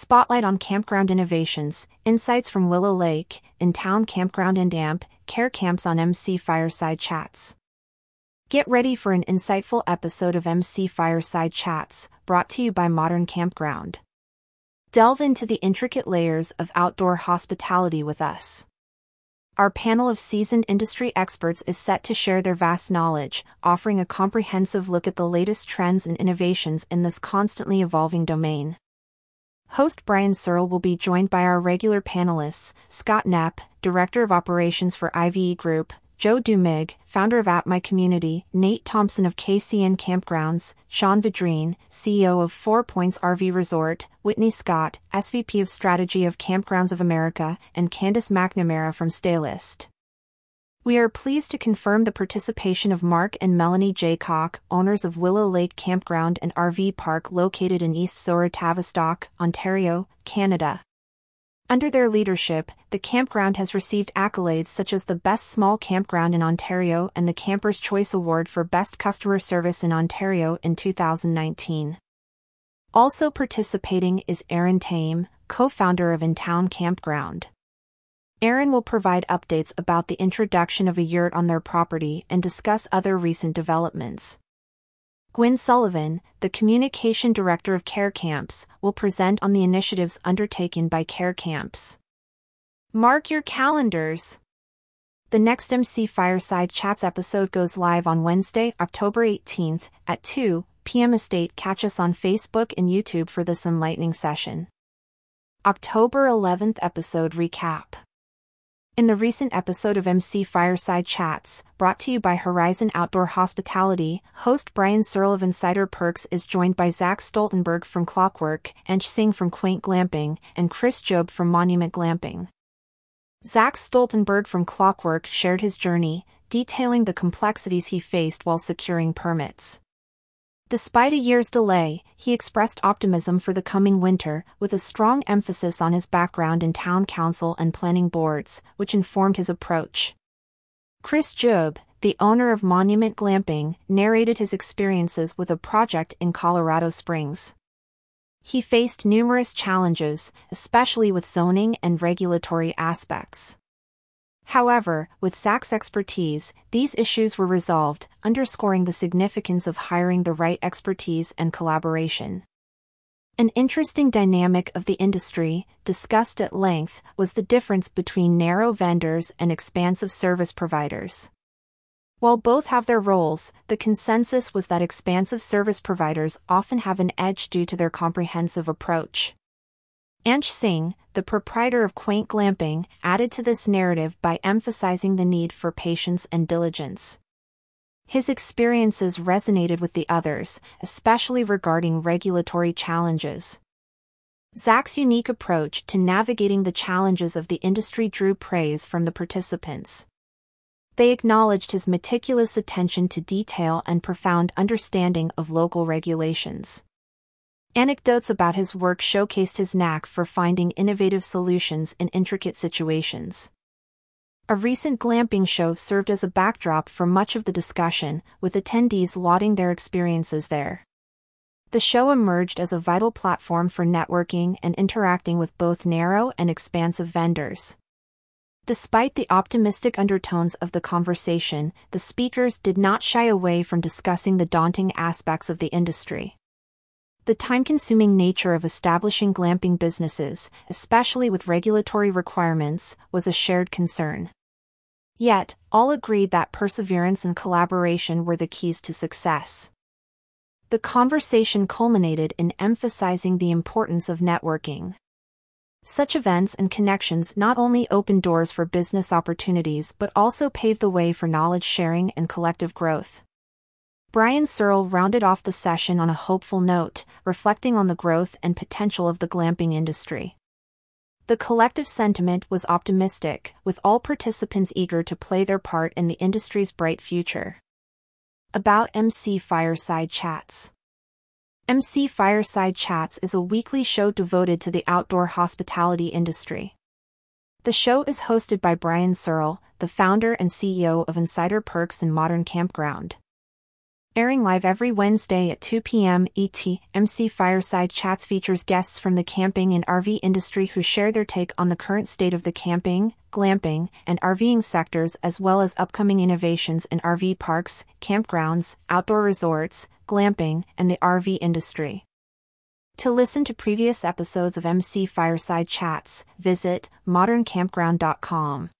Spotlight on Campground Innovations, Insights from Willow Lake, Inn Town Campground and AMP, Care Camps on MC Fireside Chats. Get ready for an insightful episode of MC Fireside Chats, brought to you by Modern Campground. Delve into the intricate layers of outdoor hospitality with us. Our panel of seasoned industry experts is set to share their vast knowledge, offering a comprehensive look at the latest trends and innovations in this constantly evolving domain. Host Brian Searle will be joined by our regular panelists, Scott Knapp, Director of Operations for IVE Group, Joe Dumig, founder of At My Community, Nate Thompson of KCN Campgrounds, Sean Vidrine, CEO of Four Points RV Resort, Whitney Scott, SVP of Strategy of Kampgrounds of America, and Candice McNamara from Staylist. We are pleased to confirm the participation of Mark and Melanie Jaycock, owners of Willow Lake Campground and RV Park located in East Zorra Tavistock, Ontario, Canada. Under their leadership, the campground has received accolades such as the Best Small Campground in Ontario and the Camper's Choice Award for Best Customer Service in Ontario in 2019. Also participating is Aaron Tame, co-founder of Inn Town Campground. Aaron will provide updates about the introduction of a yurt on their property and discuss other recent developments. Gwen Sullivan, the communication director of Care Camps, will present on the initiatives undertaken by Care Camps. Mark your calendars. The next MC Fireside Chats episode goes live on Wednesday, October 18th at 2 p.m. Estate. Catch us on Facebook and YouTube for this enlightening session. October 11th episode recap. In the recent episode of MC Fireside Chats, brought to you by Horizon Outdoor Hospitality, host Brian Searle of Insider Perks is joined by Zach Stoltenberg from Clockwork, Ansh Singh from Quaint Glamping, and Chris Job from Monument Glamping. Zach Stoltenberg from Clockwork shared his journey, detailing the complexities he faced while securing permits. Despite a year's delay, he expressed optimism for the coming winter, with a strong emphasis on his background in town council and planning boards, which informed his approach. Chris Job, the owner of Monument Glamping, narrated his experiences with a project in Colorado Springs. He faced numerous challenges, especially with zoning and regulatory aspects. However, with Zach's expertise, these issues were resolved, underscoring the significance of hiring the right expertise and collaboration. An interesting dynamic of the industry, discussed at length, was the difference between narrow vendors and expansive service providers. While both have their roles, the consensus was that expansive service providers often have an edge due to their comprehensive approach. Ansh Singh, the proprietor of Quaint Glamping, added to this narrative by emphasizing the need for patience and diligence. His experiences resonated with the others, especially regarding regulatory challenges. Zach's unique approach to navigating the challenges of the industry drew praise from the participants. They acknowledged his meticulous attention to detail and profound understanding of local regulations. Anecdotes about his work showcased his knack for finding innovative solutions in intricate situations. A recent glamping show served as a backdrop for much of the discussion, with attendees lauding their experiences there. The show emerged as a vital platform for networking and interacting with both narrow and expansive vendors. Despite the optimistic undertones of the conversation, the speakers did not shy away from discussing the daunting aspects of the industry. The time-consuming nature of establishing glamping businesses, especially with regulatory requirements, was a shared concern. Yet, all agreed that perseverance and collaboration were the keys to success. The conversation culminated in emphasizing the importance of networking. Such events and connections not only open doors for business opportunities but also pave the way for knowledge sharing and collective growth. Brian Searle rounded off the session on a hopeful note, reflecting on the growth and potential of the glamping industry. The collective sentiment was optimistic, with all participants eager to play their part in the industry's bright future. About MC Fireside Chats MC Fireside Chats is a weekly show devoted to the outdoor hospitality industry. The show is hosted by Brian Searle, the founder and CEO of Insider Perks and Modern Campground. Airing live every Wednesday at 2 p.m. ET, MC Fireside Chats features guests from the camping and RV industry who share their take on the current state of the camping, glamping, and RVing sectors as well as upcoming innovations in RV parks, campgrounds, outdoor resorts, glamping, and the RV industry. To listen to previous episodes of MC Fireside Chats, visit moderncampground.com.